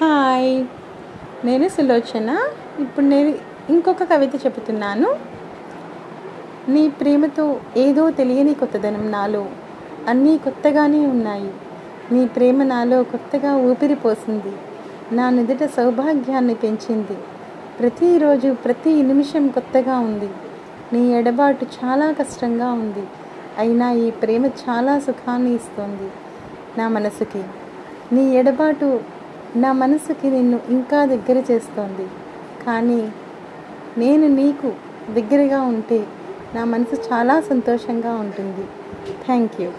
Hi. నేను సులోచన. ఇప్పుడు నేను ఇంకొక కవిత చెబుతున్నాను. నీ ప్రేమతో ఏదో తెలియని కొత్తదనం నాలో అన్నీ కొత్తగానే ఉన్నాయి. నీ ప్రేమ నాలో కొత్తగా ఊపిరి పోసింది. నా నుదుట సౌభాగ్యాన్ని పెంచింది. ప్రతిరోజు ప్రతి నిమిషం కొత్తగా ఉంది. నీ ఎడబాటు చాలా కష్టంగా ఉంది. అయినా ఈ ప్రేమ చాలా సుఖాన్ని ఇస్తుంది నా మనసుకి. నీ ఎడబాటు నా మనసుకి నిన్ను ఇంకా దగ్గర చేస్తోంది. కానీ నేను నీకు దగ్గరగా ఉంటే నా మనసు చాలా సంతోషంగా ఉంటుంది. Thank you.